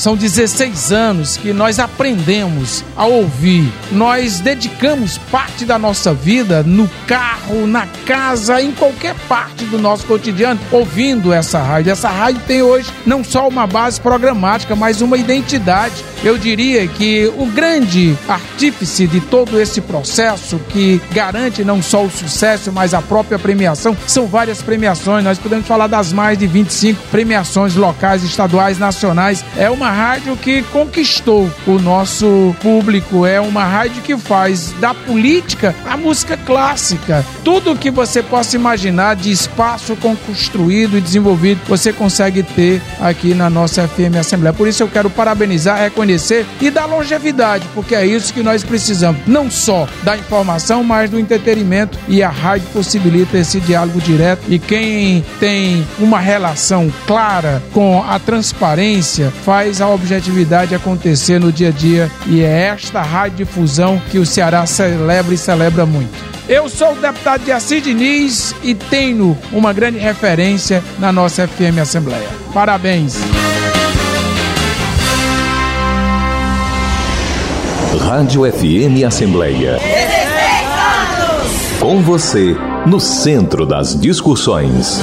São 16 anos que nós aprendemos a ouvir. Nós dedicamos parte da nossa vida no carro, na casa, em qualquer parte do nosso cotidiano, ouvindo essa rádio. Essa rádio tem hoje não só uma base programática, mas uma identidade. Eu diria que o grande artífice de todo esse processo que garante não só o sucesso, mas a própria premiação, são várias premiações. Nós podemos falar das mais de 25 premiações locais, estaduais, nacionais. É uma rádio que conquistou o nosso público, é uma rádio que faz da política a música clássica. Tudo que você possa imaginar de espaço construído e desenvolvido, você consegue ter aqui na nossa FM Assembleia. Por isso eu quero parabenizar, reconhecer e dar longevidade, porque é isso que nós precisamos. Não só da informação, mas do entretenimento e a rádio possibilita esse diálogo direto. E quem tem uma relação clara com a transparência faz a objetividade acontecer no dia a dia e é esta radiodifusão que o Ceará celebra e celebra muito. Eu sou o deputado de Assis Diniz e tenho uma grande referência na nossa FM Assembleia. Parabéns. Rádio FM Assembleia. Com você, no centro das discussões.